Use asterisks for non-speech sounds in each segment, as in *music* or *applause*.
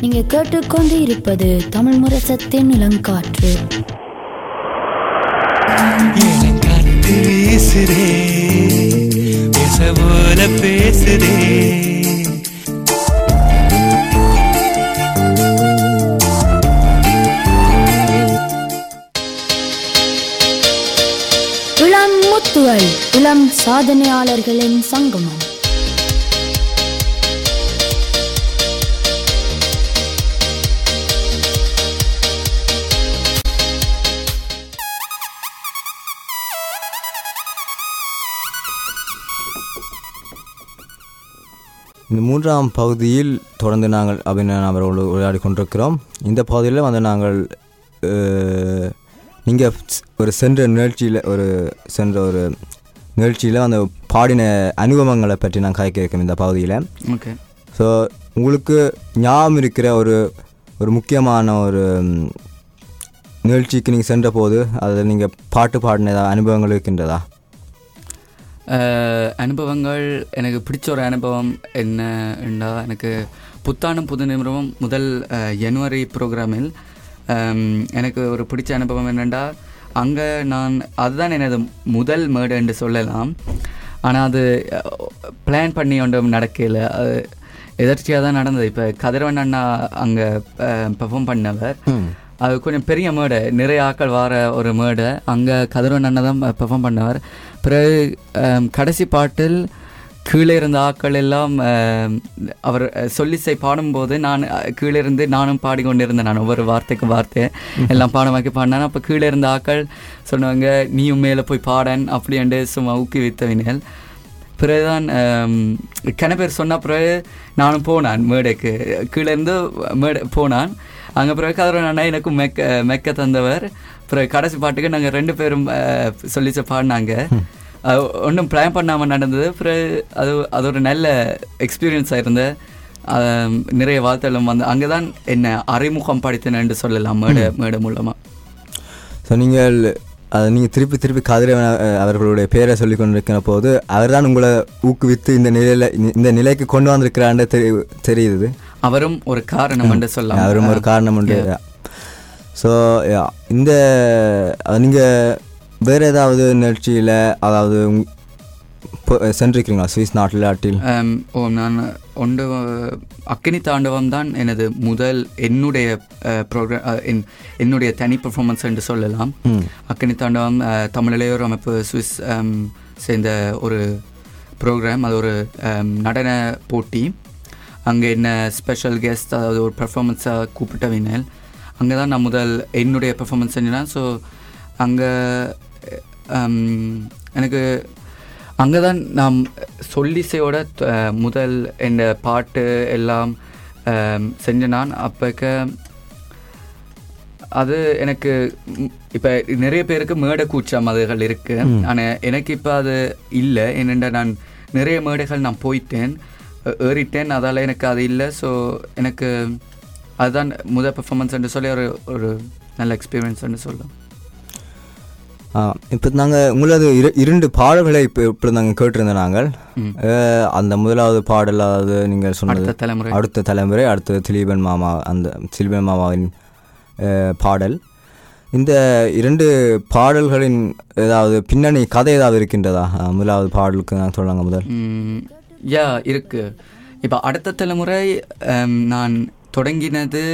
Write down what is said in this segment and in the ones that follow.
நீங்க கேட்டுக்கொண்டு இருப்பது தமிழ் முரசத்தின் இளங்காற்று. வீசுதே பேச போல இளம் முத்துவல் இளம் சாதனையாளர்களின் சங்கமம். இந்த மூன்றாம் பகுதியில் தொடர்ந்து நாங்கள் அபிநயன் அவர்களோடு உரையாடி கொண்டிருக்கிறோம். இந்த பகுதியில் வந்து நாங்கள் நீங்கள் ஒரு சென்ற நிகழ்ச்சியில் ஒரு சென்ற ஒரு நிகழ்ச்சியில் அந்த பாடின அனுபவங்களை பற்றி நான் கதைக்க இருக்கோம் இந்த பகுதியில். ஓகே. ஸோ உங்களுக்கு ஞாபகம் இருக்கிற ஒரு ஒரு முக்கியமான ஒரு நிகழ்ச்சிக்கு நீங்கள் சென்ற போது அதில் நீங்கள் பாட்டு பாடின அனுபவங்கள் இருக்கின்றதா? அனுபவங்கள் எனக்கு பிடிச்ச ஒரு அனுபவம் என்னண்டா எனக்கு புத்தாண்டும் புது நிமிடமும் முதல் ஜனவரி ப்ரோக்ராமில் எனக்கு ஒரு பிடிச்ச அனுபவம் என்னென்னா அங்கே நான் அதுதான் எனது முதல் மேடு என்று சொல்லலாம். ஆனால் அது பிளான் பண்ணி ஒன்றும் நடக்கல. அது எதர்ச்சியாக தான் நடந்தது. இப்போ கதிரவன் அண்ணா அங்கே பெர்ஃபார்ம் பண்ணவர். அது கொஞ்சம் பெரிய மேடை நிறைய ஆட்கள் வர ஒரு மேடை அங்கே கதிரவன் அண்ணன் தான் பெர்ஃபார்ம் பண்ணவர் பிறகு கடைசி பாட்டில் கீழே இருந்த ஆக்கள் எல்லாம் அவர் சொல்லிசை பாடும்போது நான் கீழே இருந்து நானும் பாடிக்கொண்டிருந்தேன். நான் ஒவ்வொரு வார்த்தைக்கு வார்த்தை எல்லாம் பாடமாக்கி பாடினேன். அப்போ கீழே இருந்த ஆட்கள் சொன்னாங்க நீயும் மேலே போய் பாடன் அப்படின்ட்டு சும்மா ஊக்குவித்தவினல் பிறகுதான் கன பேர் சொன்ன பிறகு நானும் போனான் மேடைக்கு கீழே இருந்து மேடை போனான். அங்கே பிறகு கதிரவன் அண்ணா எனக்கும் மெக்க மெக்க தந்தவர். பிறகு கடைசி பாட்டுக்கு நாங்கள் ரெண்டு பேரும் சொல்லிச்சு பாடினாங்க ஒன்றும் பிளான் பண்ணாமல் நடந்தது. பிறகு அது அது ஒரு நல்ல எக்ஸ்பீரியன்ஸாக இருந்த அஹ், நிறைய வார்த்தைகளும் வந்து அங்கே தான் என்னை அறிமுகம் படித்தேன்னு சொல்லலாம் மேடை மேடை மூலமாக ஸோ நீங்கள் அதை நீங்கள் திருப்பி திருப்பி கதிரவன் அவர்களுடைய பேரை சொல்லி கொண்டிருக்கிற போது அவர்தான் உங்களை ஊக்குவித்து இந்த நிலையில் இந்த நிலைக்கு கொண்டு வந்திருக்கிறான்னு தெரி தெரியுது. அவரும் ஒரு காரணம் என்று சொல்லலாம். அவரும் ஒரு காரணம் உண்டு. ஸோ இந்த நீங்கள் வேறு ஏதாவது நிகழ்ச்சியில் அதாவது சென்றிருக்கிறீங்களா சுவிஸ் நாட்டில் நாட்டில் ஆம், ஓ நான் ஒன்று அக்கினி தாண்டவம் தான் எனது முதல் என்னுடைய ப்ரோக்ராம் என்னுடைய தனி பெர்ஃபார்மன்ஸ் என்று சொல்லலாம். அக்கினி தாண்டவம் அஹ், தமிழ் இளையோர் அமைப்பு சுவிஸ் சேர்ந்த ஒரு ப்ரோக்ராம் அது ஒரு நடன போட்டி. அங்கே என்ன ஸ்பெஷல் கெஸ்ட் அதாவது ஒரு பெர்ஃபார்மன்ஸாக கூப்பிட்டவினல் அங்கே தான் நான் முதல் என்னுடைய பெர்ஃபார்மன்ஸ் செஞ்சேன் ஸோ அங்கே எனக்கு அங்கே தான் நாம் சொல்லிசையோட முதல் இந்த பாட்டு எல்லாம் செஞ்ச நான். அப்போக்க அது எனக்கு இப்போ நிறைய பேருக்கு மேடை கூச்சம் அதுகள் இருக்கு. ஆனால் எனக்கு இப்போ அது இல்லை. என்னென்ன நான் நிறைய மேடைகள் நான் போயிட்டேன். ஏறிட்டேன். அதால் எனக்கு அது இல்லை. ஸோ எனக்கு அதுதான் முதல் பெர்ஃபார்மன்ஸ் சொல்லி ஒரு ஒரு நல்ல எக்ஸ்பீரியன்ஸ் சொல்லலாம். இப்போ நாங்கள் உங்களது இரு இரண்டு பாடல்களை இப்போ இப்படி நாங்கள் கேட்டிருந்தோம் நாங்கள். அந்த முதலாவது பாடல் அதாவது நீங்கள் சொன்னது அடுத்த தலைமுறை. அடுத்த தலைமுறை அடுத்தது திலீபன் மாமா அந்த திலீபன் மாமாவின் பாடல். இந்த இரண்டு பாடல்களின் ஏதாவது பின்னணி கதை ஏதாவது இருக்கின்றதா? முதலாவது பாடலுக்கு நான் சொன்னாங்க முதல். யா இருக்கு. இப்போ அடுத்த தலைமுறை நான் தொடங்கினது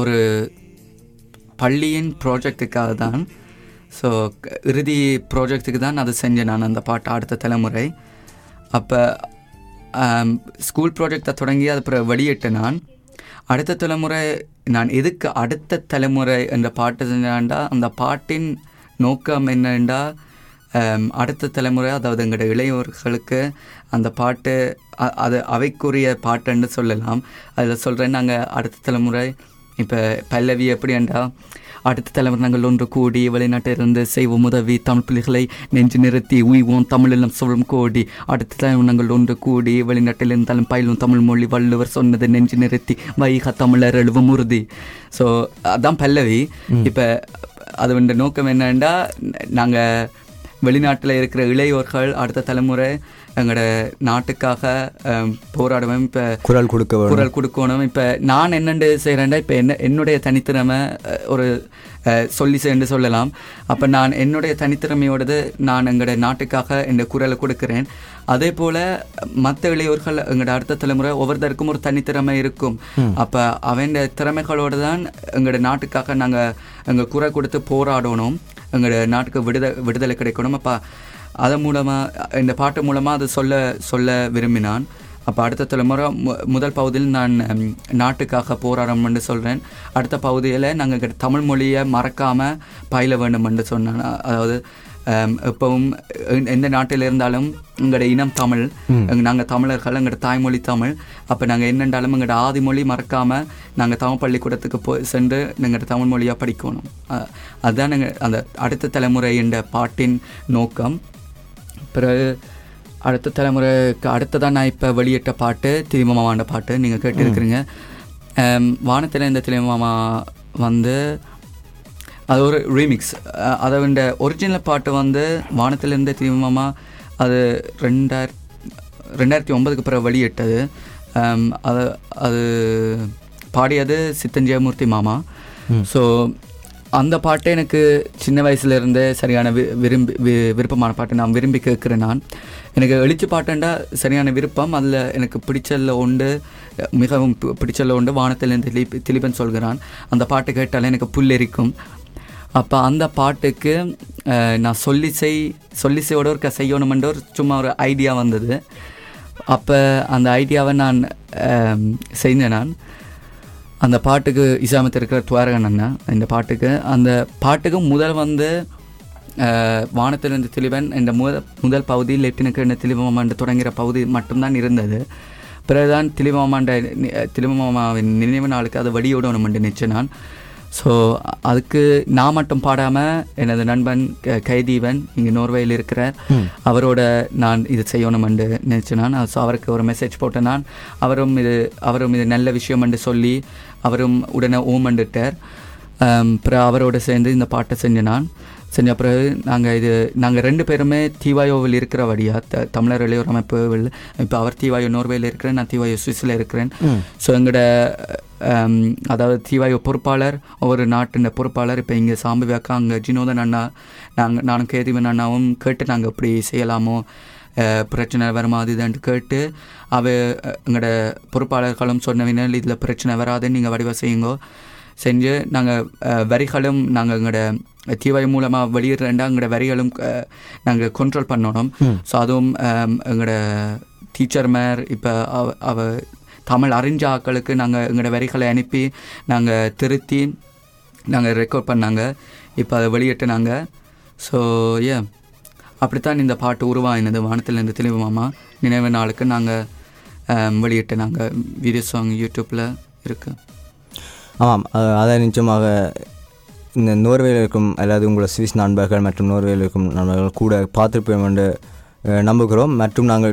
ஒரு பள்ளியின் ப்ராஜெக்ட்டுக்காக தான். ஸோ இறுதி ப்ராஜெக்ட்டுக்கு தான் அதை செஞ்சேன் நான் அந்த பாட்டு அடுத்த தலைமுறை. அப்போ ஸ்கூல் ப்ராஜெக்டை தொடங்கி அது அப்புறம் வெளியிட்டேன் நான். அடுத்த தலைமுறை நான் எதுக்கு அடுத்த தலைமுறை என்ற பாட்டு செஞ்சாண்டா அந்த பாட்டின் நோக்கம் என்னண்டா அடுத்த தலைமுறை அதாவது எங்களோட இளையோர்களுக்கு அந்த பாட்டு அது அவைக்குரிய பாட்டுன்னு சொல்லலாம். அதில் சொல்கிறேன் நாங்கள் அடுத்த தலைமுறை இப்போ பல்லவி எப்படிண்டா அடுத்த தலைவர் நாங்கள் ஒன்று கூடி வெளிநாட்டிலிருந்து செய்வோம் உதவி தமிழ் பிள்ளைகளை நெஞ்சு நிறுத்தி உய்வோம் தமிழிலும் சொல்லும் கோடி. அடுத்த தலைவர் நாங்கள் ஒன்று கூடி வெளிநாட்டில் இருந்தாலும் பயிலும் தமிழ் மொழி வள்ளுவர் சொன்னது நெஞ்சு நிறுத்தி வைக தமிழர் எழுவும் உறுதி. ஸோ அதான் பல்லவி. இப்போ அது நோக்கம் என்னன்னா நாங்கள் வெளிநாட்டில் இருக்கிற இளையோர்கள் அடுத்த தலைமுறை எங்களோட நாட்டுக்காக அஹ், போராடுவேன் இப்போ குரல் கொடுக்க. குரல் கொடுக்கணும். இப்போ நான் என்னென்று செய்கிறேன்டா இப்போ என்ன என்னுடைய தனித்திறமை ஒரு சொல்லி சேர்ந்து சொல்லலாம். அப்போ நான் என்னுடைய தனித்திறமையோடது நான் எங்களோட நாட்டுக்காக இந்த குரலை கொடுக்கிறேன். அதே போல் மற்ற இளையோர்கள் எங்களோட அடுத்த தலைமுறை ஒவ்வொருத்தருக்கும் ஒரு தனித்திறமை இருக்கும். அப்போ அவன் திறமைகளோடு தான் எங்களோட நாட்டுக்காக நாங்கள் எங்கள் குரல் கொடுத்து போராடணும். எங்களோட நாட்டுக்கு விடுதலை விடுதலை கிடைக்கணும். அப்போ அதன் மூலமாக இந்த பாட்டு மூலமாக அது சொல்ல சொல்ல விரும்பினான். அப்போ அடுத்த தலைமுறை மு முதல் பகுதியில் நான் நாட்டுக்காக போராடணும்னு சொல்கிறேன் அடுத்த பகுதியில் நாங்கள் தமிழ் மொழியை மறக்காமல் பயில வேண்டும்னு சொன்னான். அதாவது எப்பவும் எ- எந்த நாட்டில் இருந்தாலும் எங்களோட இனம் தமிழ் நாங்கள் தமிழர்கள் எங்களோட தாய்மொழி தமிழ். அப்போ நாங்கள் என்னென்றாலும் எங்களோட ஆதி மொழி மறக்காமல் நாங்கள் தமிழ் பள்ளிக்கூடத்துக்கு போய் சென்று எங்களோட தமிழ் மொழியாக படிக்கணும். அதுதான் நாங்கள் அந்த அடுத்த தலைமுறை என்ற பாட்டின் நோக்கம். பிறகு அடுத்த தலைமுறைக்கு அடுத்ததான் நான் இப்போ வெளியிட்ட பாட்டு திரிமாமாண்ட பாட்டு நீங்கள் கேட்டிருக்கிறீங்க. ஆம், வானத்தில் இந்த திரிமாமா வந்து அது ஒரு ரீமிக்ஸ் அதை இந்த ஒரிஜினல் பாட்டு வந்து வானத்தில் இருந்த திரிமாமா அது ரெண்டாயிர ரெண்டாயிரத்தி ஒன்பதுக்கு பிறகு வெளியிட்டது. அது அது பாடியது சித்தன் ஜெயமூர்த்தி மாமா ஸோ அந்த பாட்டு எனக்கு சின்ன வயசுல இருந்தே சரியான வி விரும்பி வி- விருப்பமான பாட்டு நான் விரும்பி கேட்குறேன் நான். எனக்கு எழுச்சி பாட்டுண்டா சரியான விருப்பம். அதில் எனக்கு பிடிச்சல்ல உண்டு மிகவும் பிடிச்சல்ல உண்டு வானத்திலிருந்து திலீப் திலீபன் சொல்கிறான். அந்த பாட்டு கேட்டாலே எனக்கு புல்லெரிக்கும். அப்போ அந்த பாட்டுக்கு நான் சொல்லி செய் சொல்லி செய்யோட ஒரு செய்யணுமென்ற ஒரு சும்மா ஒரு ஐடியா வந்தது. அப்போ அந்த ஐடியாவை நான் செய்தேன் செஞ்சேன் நான். அந்த பாட்டுக்கு இசாமத்திருக்கிற துவாரகன் அண்ணா இந்த பாட்டுக்கு. அந்த பாட்டுக்கு முதல் வந்து வானத்திலிருந்து தெளிவன் இந்த முதல் முதல் பகுதி லெப்டினுக்கு இந்த தெளிவமாண்டு தொடங்குகிற பகுதி மட்டும்தான் இருந்தது. பிறகுதான் தெளிவமாண்ட தெளிவமாவின் நினைவு நாளுக்கு அதை வெடியோடணுமென்று நினச்சேன் நான். ஸோ அதுக்கு நான் மட்டும் பாடாமல் எனது நண்பன் க- கைதீவன் இங்கே நோர்வேயில் இருக்கிற அவரோட நான் இது செய்யணுமென்று நினச்சேன் நான் ஸோ அவருக்கு ஒரு மெசேஜ் போட்டேன் நான் அவரும் இது அவரும் இது நல்ல விஷயம் என்று சொல்லி அவரும் உடனே ஓமண்டுட்டார் அப்புறம் அவரோட சேர்ந்து இந்த பாட்டை செஞ்சேன் நான் செஞ்ச பிறகு நாங்கள் இது நாங்கள் ரெண்டு பேருமே தீவாயோவில் இருக்கிறபடியா த தமிழர் இளையோர் அமைப்புகள் இப்போ அவர் தீவாயோ நோர்வேயில் இருக்கிறேன் நான் தீவாயோ சுவிஸில் இருக்கிறேன். ஸோ எங்களோட அதாவது தீவாயோ பொறுப்பாளர் ஒவ்வொரு நாட்டின் பொறுப்பாளர் இப்போ இங்கே சாம்பு வேக்கா அங்கே ஜினோதன் அண்ணா நாங்கள் நானும் கேதிவன் அண்ணாவும் கேட்டு நாங்கள் இப்படி செய்யலாமோ பிரச்சனை வருமா அது இதுன்ட்டு கேட்டு அவ எங்களோட பொறுப்பாளர்களும் சொன்னவினால் இதில் பிரச்சனை வராதுன்னு நீங்கள் வடிவ செய்யுங்கோ. செஞ்சு நாங்கள் வரிகளும் நாங்கள் எங்களோட தீவை மூலமாக வெளியிடுறேன்டா எங்களோட வரிகளும் நாங்கள் கண்ட்ரோல் பண்ணணும் ஸோ அதுவும் எங்களோட டீச்சர் மேர் இப்போ அவ அவ தமிழ் அறிஞ்ச ஆட்களுக்கு நாங்கள் எங்களோட வரிகளை அனுப்பி நாங்கள் திருத்தி நாங்கள் ரெக்கார்ட் பண்ணாங்க. இப்போ அதை வெளியிட்டுனாங்க. ஸோ ஏ அப்படித்தான் இந்த பாட்டு உருவாயினது. வானத்திலிருந்து தெளிவு மாமா. நினைவு நாளுக்கு நாங்கள் வெளியிட்டு நாங்கள் வீடியோ சாங் யூடியூப்பில் இருக்குது ஆமாம் அதை நிச்சயமாக இந்த நோர்வேயில் இருக்கும் அல்லது உங்களோட சுவிஸ் நண்பர்கள் மற்றும் நோர்வேயில் இருக்கும் நண்பர்கள் கூட பார்த்துருப்போம் என்று நம்புகிறோம். மற்றும் நாங்கள்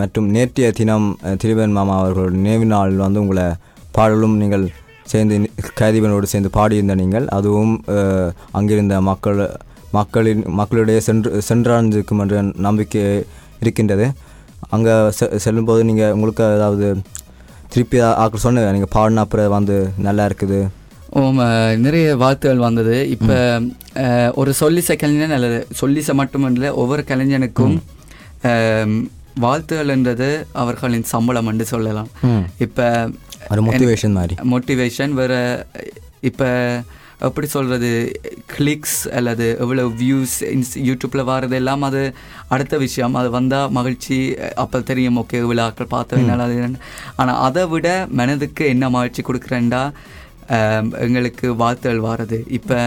மற்றும் நேற்றைய தினம் அஹ், திரிபன் மாமா அவர்களோட நினைவு நாள் வந்து உங்களை பாடலும் நீங்கள் சேர்ந்து கைதிபனோடு சேர்ந்து பாடியிருந்த நீங்கள். அதுவும் அங்கிருந்த மக்கள் மக்களின் மக்களுடைய சென்று சென்றடைந்திருக்கும் என்ற நம்பிக்கை இருக்கின்றது. அங்கே செ செல்லும்போது நீங்கள் உங்களுக்கு ஏதாவது திருப்பி ஆக்கள் சொன்ன நீங்கள் பாடின அப்புறம் வந்து நல்லா இருக்குது. நிறைய வாழ்த்துகள் வந்தது. இப்போ ஒரு சொல்லிச கலைஞன் அல்லது சொல்லிச மட்டுமல்ல ஒவ்வொரு கலைஞனுக்கும் அஹ், வாழ்த்துகள்ன்றது அவர்களின் சம்பளம் என்று சொல்லலாம். இப்போ ஒரு மோட்டிவேஷன் மாதிரி. மோட்டிவேஷன் வேறு இப்போ எப்படி சொல்கிறது கிளிக்ஸ் அல்லது எவ்வளோ வியூஸ் இன்ஸ் யூடியூப்பில் வர்றதெல்லாம் அது அடுத்த விஷயம். அது வந்தால் மகிழ்ச்சி அப்போ தெரியும் ஓகே விழாக்கள் பார்த்தவனால அது ஆனால் அதை விட மனதுக்கு என்ன மகிழ்ச்சி கொடுக்குறேன்டா எங்களுக்கு வாழ்த்துகள் வாரது. இப்போ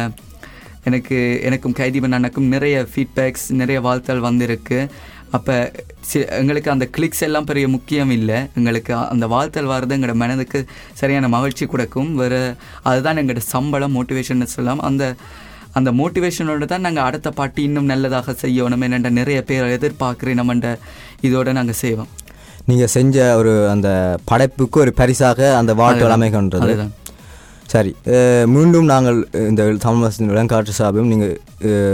எனக்கு எனக்கும் கைதிபன் அண்ணனுக்கும் நிறைய ஃபீட்பேக்ஸ் நிறைய வாழ்த்துகள் வந்திருக்கு. அப்போ எங்களுக்கு அந்த கிளிக்ஸ் எல்லாம் பெரிய முக்கியம் இல்லை. எங்களுக்கு அந்த வாழ்த்தல் வர்றது எங்களோட மனதுக்கு சரியான மகிழ்ச்சி கொடுக்கும். வேறு அதுதான் எங்களோட சம்பளம் மோட்டிவேஷன் சொல்லலாம். அந்த அந்த மோட்டிவேஷனோட தான் நாங்கள் அடுத்த பாட்டு இன்னும் நல்லதாக செய்யணும் என்னென்ற நிறைய பேர் எதிர்பார்க்குறேன் நம்மண்ட இதோட நாங்கள் செய்வோம். நீங்கள் செஞ்ச ஒரு அந்த படைப்புக்கு ஒரு பரிசாக அந்த வாழ்த்துகள் அமைகின்றது. அதுதான். சரி மீண்டும் நாங்கள் இந்த தமிழ் மாதத்தின் இளங்காற்று சார்பும் நீங்கள்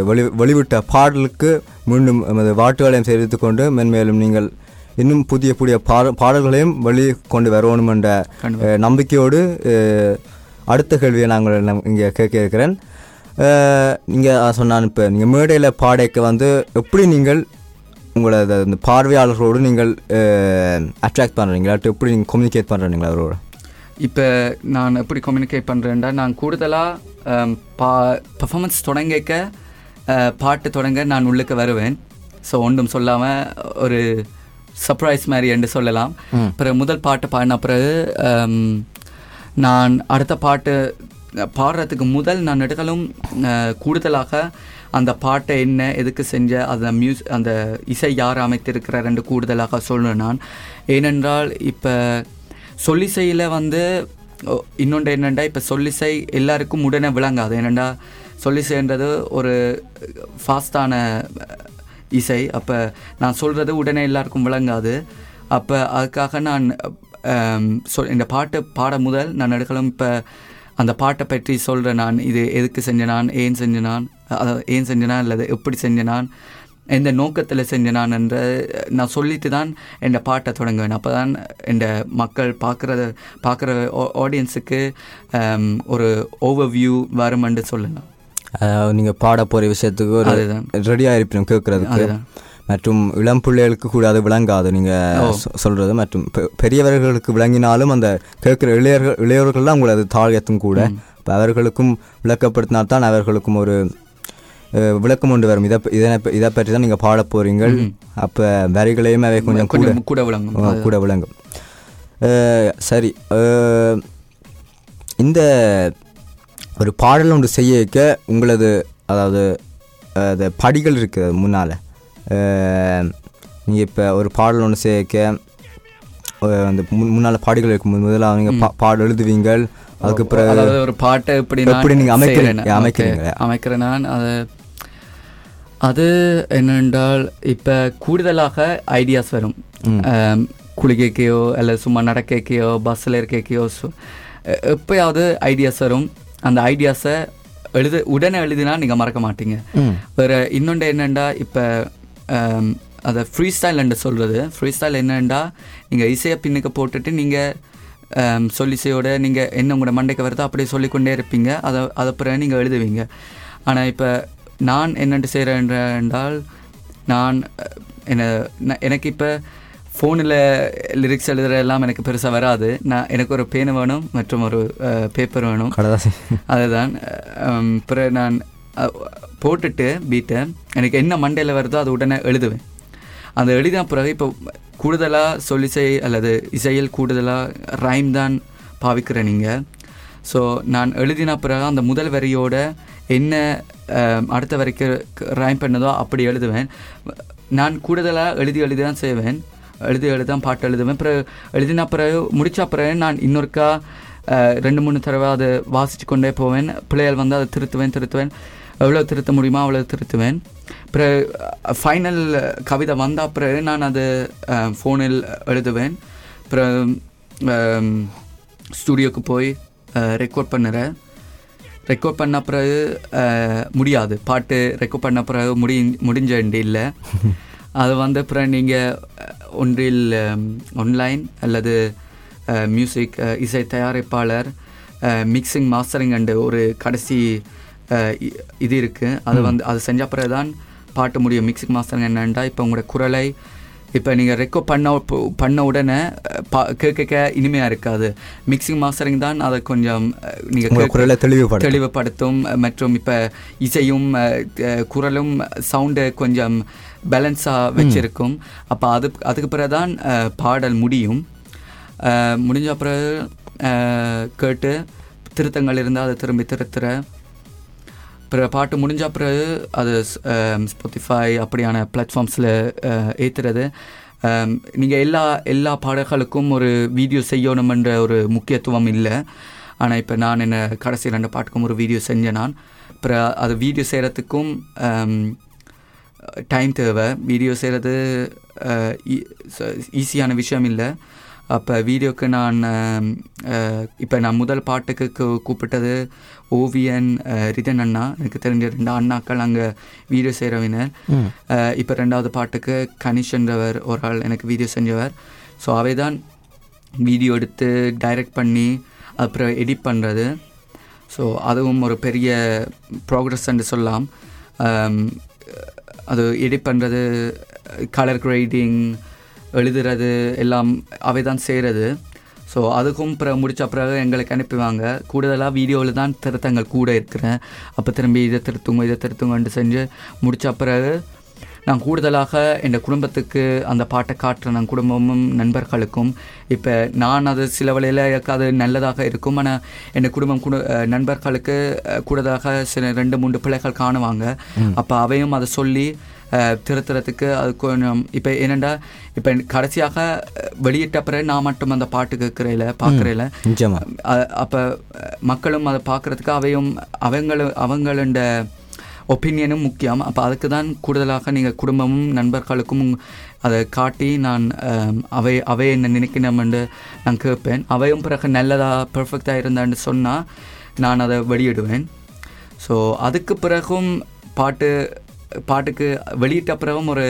வெளி வெளிவிட்ட பாடலுக்கு மீண்டும் எமது வாழ்த்துக்களையும் தெரிவித்துக் கொண்டு மென்மேலும் நீங்கள் இன்னும் புதிய புதிய பாட பாடல்களையும் வெளி கொண்டு வரணும் என்ற நம்பிக்கையோடு அடுத்த கேள்வியை நாங்கள் இங்கே கேட்க இருக்கிறேன். நீங்கள் சொன்னான் இப்போ நீங்கள் மேடையில் பாடைக்க வந்து எப்படி நீங்கள் உங்களோட அந்த பார்வையாளர்களோடு நீங்கள் அட்ராக்ட் பண்ணுறீங்களா எப்படி நீங்கள் கம்யூனிகேட் பண்ணுறீங்களா அவரோட? இப்போ நான் எப்படி கம்யூனிகேட் பண்ணுறேன்டா நான் கூடுதலாக பா பர்ஃபாமன்ஸ் தொடங்கிக்க அஹ், பாட்டு தொடங்க நான் உள்ளுக்கு வருவேன். ஸோ ஒன்றும் சொல்லாமல் ஒரு சர்ப்ரைஸ் மாதிரி என்று சொல்லலாம். பிறகு முதல் பாட்டு பாடின பிறகு அம், நான் அடுத்த பாட்டு பாடுறதுக்கு முதல் நான் நெடுகளும் அஹ், கூடுதலாக அந்த பாட்டை என்ன எதுக்கு செஞ்ச அந்த மியூஸ் அந்த இசை யார் அமைத்திருக்கிறார் என்று கூடுதலாக சொல்லுவேன் நான். ஏனென்றால் இப்போ சொல்லிசையில் வந்து இன்னொன்று என்னென்னா இப்போ சொல்லிசை எல்லாருக்கும் உடனே விளங்காது. என்னென்னா சொல்லிசைன்றது ஒரு ஃபாஸ்டான இசை. அப்போ நான் சொல்கிறது உடனே எல்லாருக்கும் விளங்காது. அப்போ அதுக்காக நான் சொல் இந்த பாட்டு பாட முதல் நான் எடுக்கலாம். இப்போ அந்த பாட்டை பற்றி சொல்கிறேன் நான். இது எதுக்கு செஞ்ச நான்? ஏன் செஞ்ச அதை ஏன் செஞ்ச இல்லை எப்படி செஞ்ச எந்த நோக்கத்தில் செஞ்ச நான் என்ற நான் சொல்லிட்டு தான் என் பாட்டை தொடங்குவேன். அப்போ தான் என் மக்கள் பார்க்குறத பார்க்குற ஆடியன்ஸுக்கு ஒரு ஓவர் வியூ வருமென்று சொல்லலாம். நீங்கள் பாட போகிற விஷயத்துக்கு ஒரு. ரெடியாக இருப்பினும் கேட்குறதுக்கு. மற்றும் இளம் பிள்ளைகளுக்கு கூட அது விளங்காது. நீங்கள் சொல்கிறது மற்றும் பெரியவர்களுக்கு விளங்கினாலும் அந்த கேட்குற இளையர்கள் இளையவர்கள் தான் உங்களை அது தாழ்யத்தும் கூட. இப்போ அவர்களுக்கும் விளக்கப்படுத்தினால்தான் அவர்களுக்கும் ஒரு விளக்கம் கொண்டு வரும். இதை ப- இதை பற்றி தான் நீங்கள் பாட போகிறீங்க அப்போ வரிகளையும் அவை கொஞ்சம் கூட. கூட விளங்கும். கூட விளங்கும். சரி. இந்த ஒரு பாடல் ஒன்று செய்ய வைக்க உங்களது அதாவது அந்த படிகள் இருக்குது முன்னால். நீங்கள் இப்போ ஒரு பாடல் ஒன்று செய்ய வைக்க அந்த முன் முன்னால் பாடிகள் இருக்கும் முதல்ல நீங்கள் பா பாடல் எழுதுவீங்க அதுக்கு பிறகு ஒரு பாட்டை எப்படி எப்படி நீங்க அமைக்கிறீங்க? செய்றேன்னு. அமைக்கிறீங்க. அமைக்கிறேன் நான். அது அது என்னென்றால் இப்போ கூடுதலாக ஐடியாஸ் வரும். ஆம், குளிக்கைக்கையோ அல்லது சும்மா நடக்கைக்கையோ பஸ்ஸில் எ- எப்பயாவது ஐடியாஸ் வரும். அந்த ஐடியாஸை எழுது உடனே எழுதினா நீங்கள் மறக்க மாட்டீங்க. வேறு இன்னொன்று என்னென்னா இப்போ அதை ஃப்ரீ ஸ்டைல் சொல்கிறது ஃப்ரீ ஸ்டைல் என்னென்னா நீங்கள் இசையை பின்னுக்கு போட்டுட்டு நீங்கள் சொல்லிசையோட நீங்கள் என்ன உங்களோட மண்டைக்கு வருதோ அப்படியே சொல்லிக்கொண்டே இருப்பீங்க. அதை அதை பிறகு நீங்கள் எழுதுவீங்க. ஆனால் இப்போ நான் என்னென்று செய்கிறேன் என்றால் நான் என்ன எனக்கு இப்போ ஃபோனில் லிரிக்ஸ் எழுதுற எல்லாம் எனக்கு பெருசாக வராது. நான் எனக்கு ஒரு பேனை வேணும் மற்றும் ஒரு பேப்பர் வேணும். அதுதான். பிறகு நான் போட்டுட்டு பீட்டை எனக்கு என்ன மண்டையில் வருதோ அது உடனே எழுதுவேன். அந்த எழுதின பிறகு இப்போ கூடுதலாக சொல்லிசை அல்லது இசையில் கூடுதலாக ரைம் தான் பாவிக்கிறேன் நீங்கள் ஸோ நான் எழுதின பிறகு அந்த முதல் வரியோட என்ன அடுத்த வரைக்கும் ரைம் பண்ணதோ அப்படி எழுதுவேன். நான் கூடுதலாக எழுதி எழுதி தான் செய்வேன். எழுதி எழுதி பாட்டு எழுதுவேன். பிறகு எழுதின பிறகு முடித்த பிறகு நான் இன்னொருக்கா ரெண்டு மூணு தடவை அதை வாசித்து கொண்டே போவேன். பிள்ளைகள் வந்து அதை திருத்துவேன் திருத்துவேன். எவ்வளோ திருத்த முடியுமோ அவ்வளோ திருத்துவேன். பிறகு ஃபைனல் கவிதை வந்த பிறகு நான் அது ஃபோனில் எழுதுவேன். பிறகு ஸ்டூடியோக்கு போய் ரெக்கார்ட் பண்ணுறேன். ரெக்கார்ட் பண்ண பிறகு முடியாது. பாட்டு ரெக்கார்ட் பண்ண பிறகு முடி முடிஞ்ச இல்லை. *laughs* அது வந்த பிறகு நீங்கள் ஒன்றில் ஆன்லைன் அல்லது மியூசிக் இசை தயாரிப்பாளர் மிக்சிங் மாஸ்டரிங் அண்டு ஒரு கடைசி இது இருக்குது அது வந்து அது செஞ்ச பிறகு தான் பாட்டு முடியும். மிக்சிங் மாஸ்டரிங் என்னென்னா இப்போ உங்களோட குரலை இப்போ நீங்கள் ரெக்கார்ட் பண்ண பண்ண உடனே பா கேட்க இனிமையாக இருக்காது. மிக்சிங் மாஸ்டரிங் தான் அதை கொஞ்சம் நீங்கள் குரலை தெளிவுபடுத்தும். தெளிவுபடுத்தும். மற்றும் இப்போ இசையும் குரலும் சவுண்டு கொஞ்சம் பேலன்ஸாக வச்சிருக்கும். அப்போ அது அதுக்கு பிறகு தான் பாடல் முடியும். முடிஞ்ச பிறகு கேட்டு திருத்தங்கள் இருந்தால் அதை திரும்பி திருத்துற. பிற பாட்டு முடிஞ்ச பிறகு அது ஸ்பாட்டிஃபை அப்படியான பிளாட்ஃபார்ம்ஸில் ஏற்றுறது நீங்கள் எல்லா எல்லா பாடல்களுக்கும் ஒரு வீடியோ செய்யணுமென்ற ஒரு முக்கியத்துவம் இல்லை. ஆனால் இப்போ நான் என்ன கடைசி ரெண்டு பாட்டுக்கும் ஒரு வீடியோ செஞ்சேன் நான். அப்புறம் அது வீடியோ செய்கிறதுக்கும் டைம் தேவை. வீடியோ செய்கிறது ஈஸியான விஷயம் இல்லை. அப்போ வீடியோக்கு நான் இப்போ நான் முதல் பாட்டுக்கு கூப்பிட்டது ஓவியன் ரிதன் அண்ணா. எனக்கு தெரிஞ்ச ரெண்டு அண்ணாக்கள் அங்கே வீடியோ செய்கிறவினர் இப்போ ரெண்டாவது பாட்டுக்கு கனிஷ்ன்றவர் ஒரு ஆள் எனக்கு வீடியோ செஞ்சவர். ஸோ அவை தான் வீடியோ எடுத்து டைரக்ட் பண்ணி அப்புறம் எடிட் பண்ணுறது ஸோ அதுவும் ஒரு பெரிய ப்ராக்ரஸ் என்று சொல்லலாம். அது எடிட் பண்ணுறது கலர் கிரேடிங் எழுதுறது எல்லாம் அவை தான் செய்கிறது ஸோ அதுக்கும் பிறகு முடிச்ச பிறகு எங்களுக்கு அனுப்புவாங்க. கூடுதலாக வீடியோவில் தான் திருத்தங்கள் கூட இருக்கிறேன். அப்போ திரும்பி இதை திருத்துங்க இதை திருத்துங்கன்ட்டு செஞ்சு முடித்த பிறகு நான் கூடுதலாக என் குடும்பத்துக்கு அந்த பாட்டை காட்டுறேன் நான் குடும்பமும் நண்பர்களுக்கும் இப்போ நான் அது சில வேளையில் அது நல்லதாக இருக்கும். ஆனால் என் குடும்பம் குடு நண்பர்களுக்கு கூடுதலாக சில ரெண்டு மூன்று பிள்ளைகள் காணுவாங்க. அப்போ அவையும் அதை சொல்லி திருத்துறதுக்கு அது கொஞ்சம் இப்போ என்னென்னா இப்போ கடைசியாக வெளியிட்ட பிறகு நான் மட்டும் அந்த பாட்டு கேட்குறேல பார்க்குறேல நிச்சயமா அப்போ மக்களும் அதை பார்க்குறதுக்கு அவையும் அவங்கள அவங்களோட ஒப்பீனியனும் முக்கியம் அப்போ அதுக்கு தான் கூடுதலாக நீங்கள் குடும்பமும் நண்பர்களுக்கும் அதை காட்டி நான் அவை அவை என்ன நினைக்கணும்னு நான் கேட்பேன். அவையும் பிறகு நல்லதாக பெர்ஃபெக்டாக இருந்தான்னு சொன்னால் நான் அதை வெளியிடுவேன். ஸோ அதுக்கு பிறகும் பாட்டு பாட்டுக்கு வெளியிட்ட பிறகும் ஒரு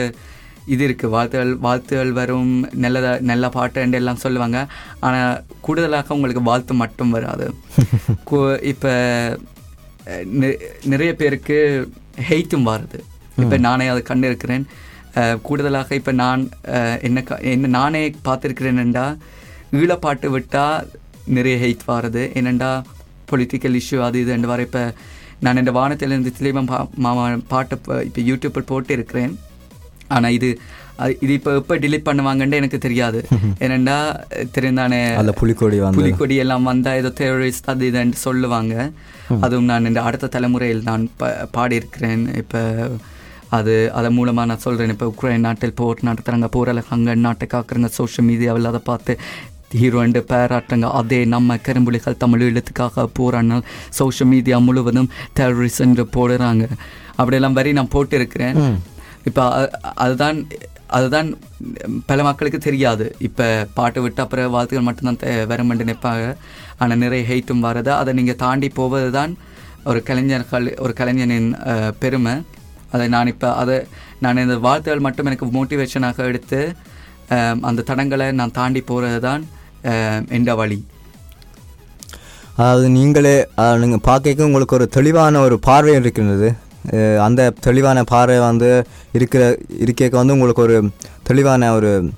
இது இருக்குது வாழ்த்துகள் வாழ்த்துகள் வரும் நல்லதா நல்ல பாட்டு எல்லாம் சொல்லுவாங்க. ஆனால் கூடுதலாக உங்களுக்கு வாழ்த்து மட்டும் வராது. *laughs* இப்போ நிறைய பேருக்கு ஹெய்த்தும் வருது. இப்போ நானே அதை கண்டு இருக்கிறேன் கூடுதலாக இப்போ நான் என்ன க- என்ன நானே பார்த்துருக்கிறேன்டா ஈழப்பாட்டு விட்டால் நிறைய ஹெய்த் வருது. என்னண்டா பொலிட்டிக்கல் இஷ்யூ அது இது வர. இப்போ நான் இந்த வானத்திலிருந்து திலீபம் பா மாமா பாட்டை இப்போ யூடியூப்பில் போட்டு இருக்கிறேன் ஆனால் இது இது இப்போ எப்போ டிலீட் பண்ணுவாங்கன்னு எனக்கு தெரியாது. *laughs* ஏனண்டா தெரிந்தானே அந்த புலிக்கொடி வந்து புலிக்கொடி எல்லாம் வந்தால் ஏதோ டெரரிஸ்ட் அது இதுன்னு சொல்லுவாங்க. அதுவும் நான் இந்த அடுத்த தலைமுறையில் நான் ப பாடியிருக்கிறேன். இப்போ அது அதன் மூலமாக நான் சொல்கிறேன் இப்போ உக்ரைன் நாட்டில் போர் நடத்துகிறாங்க போரில் அங்கே நாட்டை காக்குறாங்க சோஷியல் மீடியாவில் அதை பார்த்து ஹீரோண்டு பேராட்டுங்க அதே நம்ம கரும்புலிகள் தமிழ் எழுத்துக்காக போராடினால் சோஷியல் மீடியா முழுவதும் டெரரிஸ்ட் போடுறாங்க. அப்படியெல்லாம் வரி நான் போட்டிருக்கிறேன். இப்போ அதுதான் அதுதான் பல மக்களுக்கு தெரியாது. இப்போ பாட்டு விட்டு அப்புறம் வாழ்த்துக்கள் மட்டும்தான் தே- வருமென்று நிற்பாங்க ஆனால் நிறைய ஹெய்ட்டும் வரது அதை நீங்கள் தாண்டி போவது தான் ஒரு கலைஞர்கள் ஒரு கலைஞனின் பெருமை. அதை நான் இப்போ அதை நான் இந்த வாழ்த்துகள் மட்டும் எனக்கு மோட்டிவேஷனாக எடுத்து அந்த தடங்களை நான் தாண்டி போகிறது தான் என்ற வழி. அதாவது நீங்களே நீங்கள் பார்க்க உங்களுக்கு ஒரு தெளிவான ஒரு பார்வை இருக்கின்றது. அந்த தெளிவான பார்வை வந்து இருக்கிற இருக்க வந்து உங்களுக்கு ஒரு தெளிவான ஒரு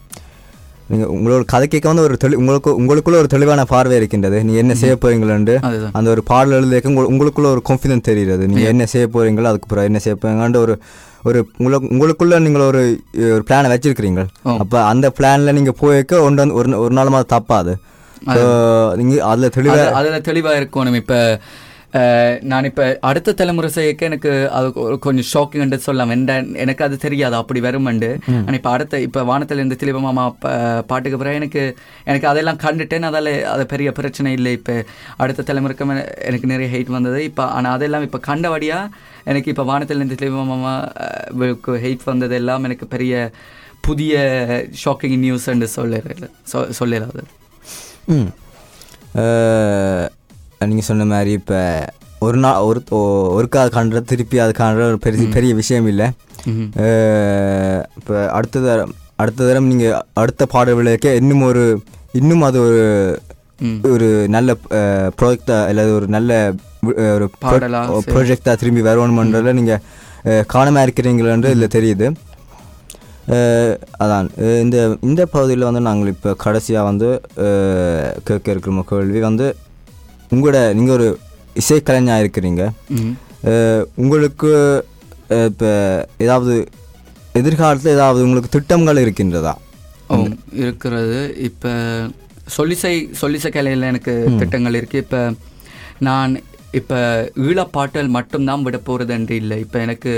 நீங்கள் உங்களோட கதை கேட்க வந்து ஒரு தெளி உங்களுக்கு உங்களுக்குள்ள ஒரு தெளிவான பார்வை இருக்கின்றது. நீங்கள் என்ன செய்ய போறீங்களு அந்த ஒரு பாடல் எழுதிக்க உங்கள் உங்களுக்குள்ள ஒரு கான்ஃபிடன்ஸ் தெரிகிறது. நீங்கள் என்ன செய்ய போறீங்களோ அதுக்கு அப்புறம் என்ன செய்ய போறீங்கன்ற ஒரு ஒரு உங்களுக்கு உங்களுக்குள்ள நீங்கள் ஒரு ஒரு பிளானை வச்சிருக்கிறீங்க. அப்போ அந்த பிளானில் நீங்கள் போய்க்க ஒன்று வந்து ஒரு ஒரு நாள் மாதிரி தப்பாது. நீங்கள் அதில் தெளிவாக அது- அதுல தெளிவா இருக்கணும். இப்ப நான் இப்ப அடுத்த தலைமுறை செய்யக்க எனக்கு அது கொஞ்சம் ஷாக்கிங் சொல்லலாம் எந்த எனக்கு அது தெரியாது அப்படி வருமண்டு ஆனா இப்ப அடுத்த இப்ப வானத்துல இருந்து திலீப மாமா பாட்டுக்கு பிறகு எனக்கு எனக்கு அதெல்லாம் கண்டுட்டேன் அதால அது பெரிய பிரச்சனை இல்லை இப்ப அடுத்த தலைமுறைக்கு எனக்கு நிறைய ஹெய்ட் வந்தது இப்ப ஆனா அதெல்லாம் இப்ப கண்டபடியா எனக்கு இப்ப வானத்துல இருந்து திலீப மாமா ஹெய்ட் வந்தது எல்லாம் எனக்கு பெரிய புதிய ஷாக்கிங் நியூஸ் சொல்ல சொல்லலாது ம் நீங்கள் சொன்ன மாதிரி இப்போ ஒரு நாள் ஒரு ஒருக்கா காண்றது திருப்பி அது காண்ற ஒரு பெரிய பெரிய விஷயம் இல்லை. இப்போ அடுத்த தரம் அடுத்த தரம் நீங்கள் அடுத்த பாடல் விளையாக்க இன்னும் ஒரு இன்னும் அது ஒரு. ஒரு நல்ல ப்ராஜெக்டாக அல்லது ஒரு நல்ல ஒரு. ப்ராஜெக்டாக திரும்பி வரணுமன்றதில் நீங்கள் காணாமல் இருக்கிறீங்களன்று இதில் தெரியுது அதான் இந்த இந்த பகுதியில் வந்து நாங்கள் இப்போ கடைசியாக வந்து கேட்க இருக்கிற கேள்வி வந்து உங்களோட நீங்கள் ஒரு இசைக்கலைஞாக இருக்கிறீங்க. உங்களுக்கு இப்போ ஏதாவது எதிர்காலத்தில் ஏதாவது உங்களுக்கு திட்டங்கள் இருக்கின்றதா? இருக்கிறது. இப்போ சொல்லிசை சொல்லிசை கலையில் எனக்கு திட்டங்கள் இருக்குது இப்போ நான் இப்போ ஈழப்பாட்டல் மட்டும்தான் விட போகிறது என்று இல்லை. இப்போ எனக்கு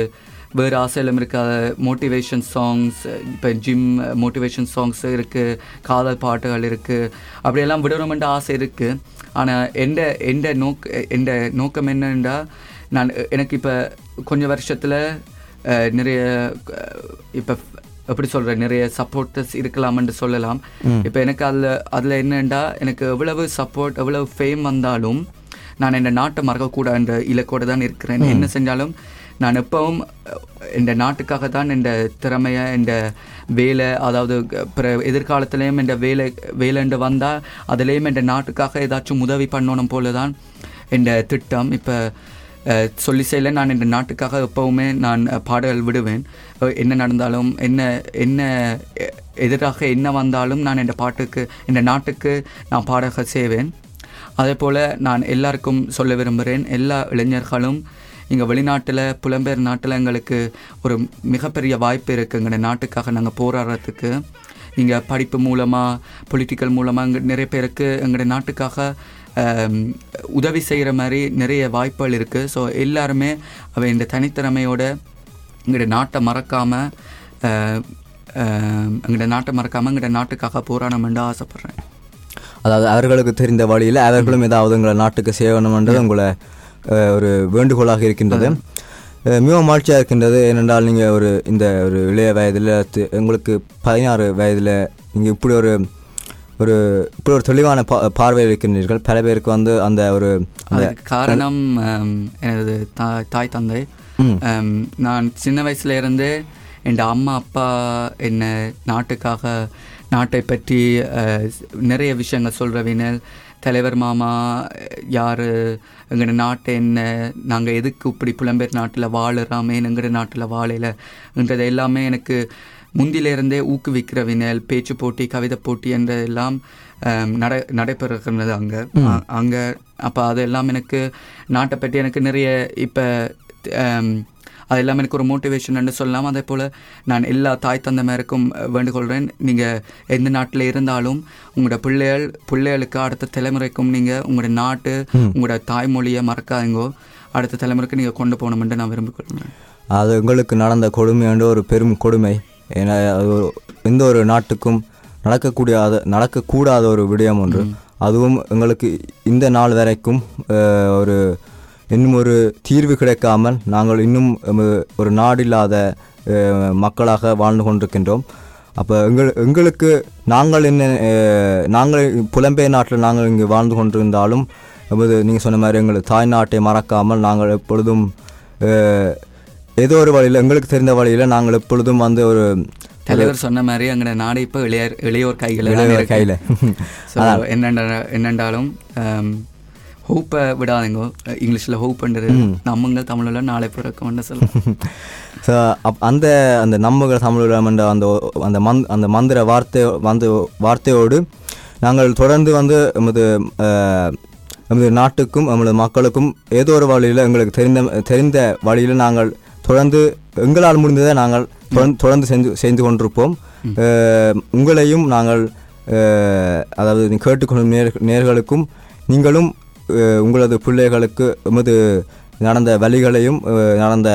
வேறு ஆசையிலும் இருக்காத மோட்டிவேஷன் சாங்ஸ் இப்போ ஜிம் மோட்டிவேஷன் சாங்ஸ் இருக்குது காதல் பாட்டுகள் இருக்குது அப்படியெல்லாம் விடணுமென்ற ஆசை இருக்குது ஆனால் எந்த எந்த நோக்க எந்த நோக்கம் என்னன்னா நான் எனக்கு இப்போ கொஞ்சம் வருஷத்தில் நிறைய இப்போ எப்படி சொல்ற நிறைய சப்போர்ட்டர்ஸ் இருக்கலாம்னு சொல்லலாம். இப்போ எனக்கு அதில் அதில் என்னண்டா எனக்கு எவ்வளவு சப்போர்ட் எவ்வளவு ஃபேம் வந்தாலும் நான் என் நாட்டை மறக்கக்கூடாதுன்ற இலக்கோடு தான் இருக்கிறேன். என்ன செஞ்சாலும் நான் எப்பவும் இந்த நாட்டுக்காக தான் இந்த திறமையை இந்த வேலை அதாவது பிற எதிர்காலத்துலேயும் இந்த வேலை வேலைண்டு வந்தால் அதுலேயும் இந்த நாட்டுக்காக ஏதாச்சும் உதவி பண்ணணும் போல தான் இந்த திட்டம். இப்போ சொல்லி செய்யல நான் இந்த நாட்டுக்காக எப்பவுமே நான் பாடல் விடுவேன். என்ன நடந்தாலும் என்ன என்ன எ- எதிராக என்ன வந்தாலும் நான் இந்த பாட்டுக்கு இந்த நாட்டுக்கு நான் பாடக செய்வேன். அதே போல் நான் எல்லாருக்கும் சொல்ல விரும்புகிறேன் எல்லா இளைஞர்களும் இங்கே வெளிநாட்டில் புலம்பெயர் நாட்டில் எங்களுக்கு ஒரு மிகப்பெரிய வாய்ப்பு இருக்குது எங்கள் நாட்டுக்காக நாங்கள் போராடுறதுக்கு. இங்கே படிப்பு மூலமாக பொலிட்டிக்கல் மூலமாக இங்கே நிறைய பேருக்கு எங்களுடைய நாட்டுக்காக உதவி செய்கிற மாதிரி நிறைய வாய்ப்புகள் இருக்குது ஸோ எல்லாருமே அவ இந்த தனித்திறமையோட எங்களுடைய நாட்டை மறக்காமல் எங்களுடைய நாட்டை மறக்காமல் எங்களுடைய நாட்டுக்காக போராடணும்னு ஆசைப்பட்றேன். அதாவது அவர்களுக்கு தெரிந்த வழியில் அவர்களும் ஏதாவது உங்களை நாட்டுக்கு செய்யணும்ன்றது உங்களை ஒரு வேண்டுகோளாக இருக்கின்றது. மிகவும் மகிழ்ச்சியாக இருக்கின்றது ஏனென்றால் நீங்கள் ஒரு இந்த ஒரு இளைய வயதில் உங்களுக்கு பதினாறு வயதில் நீங்கள் இப்படி ஒரு ஒரு இப்படி ஒரு தெளிவான பா பார்வையில் இருக்கின்றீர்கள். பல பேருக்கு வந்து அந்த ஒரு காரணம் எனது தா- தாய் தந்தை. நான் சின்ன வயசுல இருந்தே என் அம்மா அப்பா என்னை நாட்டுக்காக நாட்டை பற்றி நிறைய விஷயங்கள் சொல்கிறவினர் தலைவர் மாமா யார் எங்கள் நாட்டை என்ன நாங்கள் எதுக்கு இப்படி புலம்பெயர் நாட்டில் வாழுறோம் ஏன் எங்கள் நாட்டில் வாழலைன்றது எல்லாமே எனக்கு முந்திலிருந்தே ஊக்குவிக்கிறவினல் பேச்சு போட்டி கவிதை போட்டி என்ற எல்லாம் நட நடைபெறுகிறது அங்கே. அங்கே அப்போ அதெல்லாம் எனக்கு நாட்டை பற்றி எனக்கு நிறைய இப்போ அது எல்லாம் எனக்கு ஒரு மோட்டிவேஷன் சொல்லலாம் அதே போல் நான் எல்லா தாய் தந்தைமாருக்கும் வேண்டுகொள்கிறேன் நீங்கள் எந்த நாட்டில் இருந்தாலும் உங்களோட பிள்ளைகள் பிள்ளைகளுக்கு அடுத்த தலைமுறைக்கும் நீங்கள் உங்களோட நாட்டு உங்களோட தாய்மொழியை மறக்காதீங்கோ. அடுத்த தலைமுறைக்கு நீங்கள் கொண்டு போகணுமென்று நான் விரும்பிக்கொள்கிறேன் அது உங்களுக்கு நடந்த கொடுமை என்ற ஒரு பெரும் கொடுமை. ஏன்னா எந்த ஒரு நாட்டுக்கும் நடக்கக்கூடிய நடக்கக்கூடாத ஒரு விடயம் ஒன்று. அதுவும் எங்களுக்கு இந்த நாள் வரைக்கும் ஒரு இன்னும் ஒரு தீர்வு கிடைக்காமல் நாங்கள் இன்னும் ஒரு நாடில்லாத மக்களாக வாழ்ந்து கொண்டிருக்கின்றோம். அப்போ எங்கள் எங்களுக்கு நாங்கள் என்ன நாங்கள் புலம்பெயர் நாட்டில் நாங்கள் இங்கே வாழ்ந்து கொண்டிருந்தாலும் எமது நீங்கள் சொன்ன மாதிரி எங்கள் தாய் நாட்டை மறக்காமல் நாங்கள் எப்பொழுதும் ஏதோ ஒரு வழியில் எங்களுக்கு தெரிந்த வழியில் நாங்கள் எப்பொழுதும் வந்து ஒரு தலைவர் சொன்ன மாதிரி எங்களோட நாடு இப்போ இளையர் இளையோர் கையில். இளையோர் கையில. என்னென்றாலும் ஹோப்பை விடாதீங்க. இங்கிலீஷில் ஹோப்ன்றது நம்மங்க தமிழில் நாளை பிறக்கும்னு சொல்லுவோம் ஸோ *laughs* அப் அந்த அந்த நம்புகிற தமிழம் என்ற அந்த அந்த மந் அந்த மந்திர வார்த்தை வந்து வார்த்தையோடு நாங்கள் தொடர்ந்து வந்து எமது அஹ், எமது நாட்டுக்கும் எமது மக்களுக்கும் ஏதோ ஒரு வழியில் எங்களுக்கு தெரிந்த தெரிந்த வழியில் நாங்கள் தொடர்ந்து எங்களால் முடிந்ததை நாங்கள் தொடர்ந்து செஞ்சு செய்து கொண்டிருப்போம். உங்களையும் நாங்கள் அதாவது கேட்டுக்கொள்ளும் நேர் நேர்களுக்கும் நீங்களும் உங்களது பிள்ளைகளுக்கு எமது நடந்த வழிகளையும் நடந்த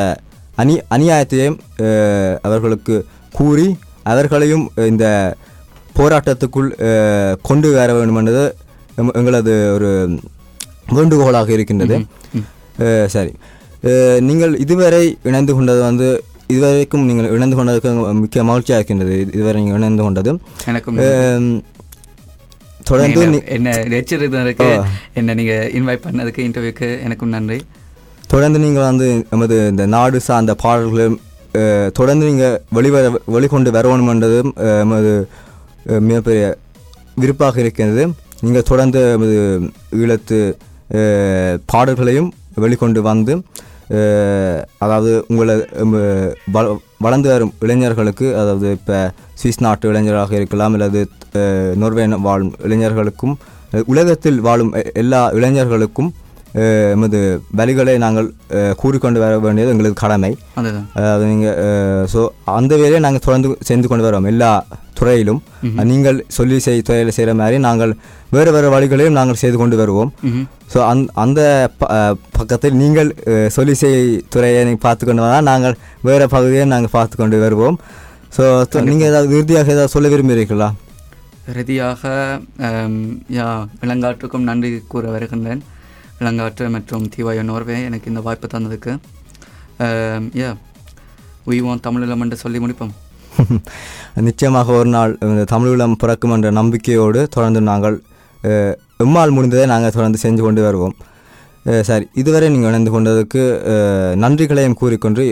அநி அநியாயத்தையும் அவர்களுக்கு கூறி அவர்களையும் இந்த போராட்டத்துக்குள் கொண்டு வர வேண்டும் என்பது எம்- எங்களது ஒரு வேண்டுகோளாக இருக்கின்றது. சரி. நீங்கள் இதுவரை இணைந்து கொண்டது வந்து இதுவரைக்கும் நீங்கள் இணைந்து கொண்டதுக்கு மிக்க மகிழ்ச்சியாக இருக்கின்றது. இது- இதுவரை நீங்கள் இணைந்து கொண்டது எனக்கும் அஹ், தொடர்ந்து என்ன- நீ- என்ன வச்சிருந்ததுக்கு என்ன நீங்க இன்வைட் பண்ணதுக்கு இன்டர்வியூக்கு எனக்கும் நன்றி. தொடர்ந்து நீங்கள் வந்து எமது இந்த நாடு சார்ந்த பாடல்களும் தொடர்ந்து நீங்கள் வெளிவர வெளிக்கொண்டு வரணுமென்றதும் அஹ், மிகப்பெரிய விருப்பாக இருக்கின்றது. நீங்கள் தொடர்ந்து எமது ஈழத்து பாடல்களையும் வெளிக்கொண்டு வந்து அதாவது உங்களை வளர்ந்து வரும் இளைஞர்களுக்கு அதாவது இப்போ சுவிஸ் நாட்டு இளைஞராக இருக்கலாம் அல்லது நோர்வே வாழும் இளைஞர்களுக்கும் உலகத்தில் வாழும் எல்லா இளைஞர்களுக்கும் எமது வழிகளை நாங்கள் கூறிக்கொண்டு வர வேண்டியது எங்களுக்கு கடமை. அதாவது நீங்கள் ஸோ அந்த வேலையை நாங்கள் தொடர்ந்து செஞ்சு கொண்டு வரோம் எல்லா துறையிலும். நீங்கள் சொல்லி செய் துறையில் செய்கிற மாதிரி நாங்கள் வேறு வேறு வழிகளையும் நாங்கள் செய்து கொண்டு வருவோம். ஸோ அந் அந்த பக்கத்தில் நீங்கள் சொல்லி செய் துறையை நீங்கள் பார்த்து கொண்டு வந்தால் நாங்கள் வேறு பகுதியை நாங்கள் பார்த்து கொண்டு வருவோம். ஸோ நீங்கள் ஏதாவது இறுதியாக ஏதாவது சொல்ல விரும்புகிறீர்களா? இறுதியாக யா இளங்காற்றுக்கும் நன்றி கூற வருகின்றேன். இளங்காற்று மற்றும் தீவாயோ நோர்வே எனக்கு இந்த வாய்ப்பு தந்ததுக்கு. யா உய்வோம் தமிழில் என்று சொல்லி முடிப்போம். *laughs* நிச்சயமாக ஒரு நாள் இந்த தமிழீழம் பிறக்கும் என்ற நம்பிக்கையோடு தொடர்ந்து நாங்கள் எம்மால் முடிந்ததை நாங்கள் தொடர்ந்து செஞ்சு கொண்டு வருவோம். சரி இதுவரை நீங்கள் இணைந்து கொண்டதுக்கு நன்றிகளையும் கூறிக்கொண்டு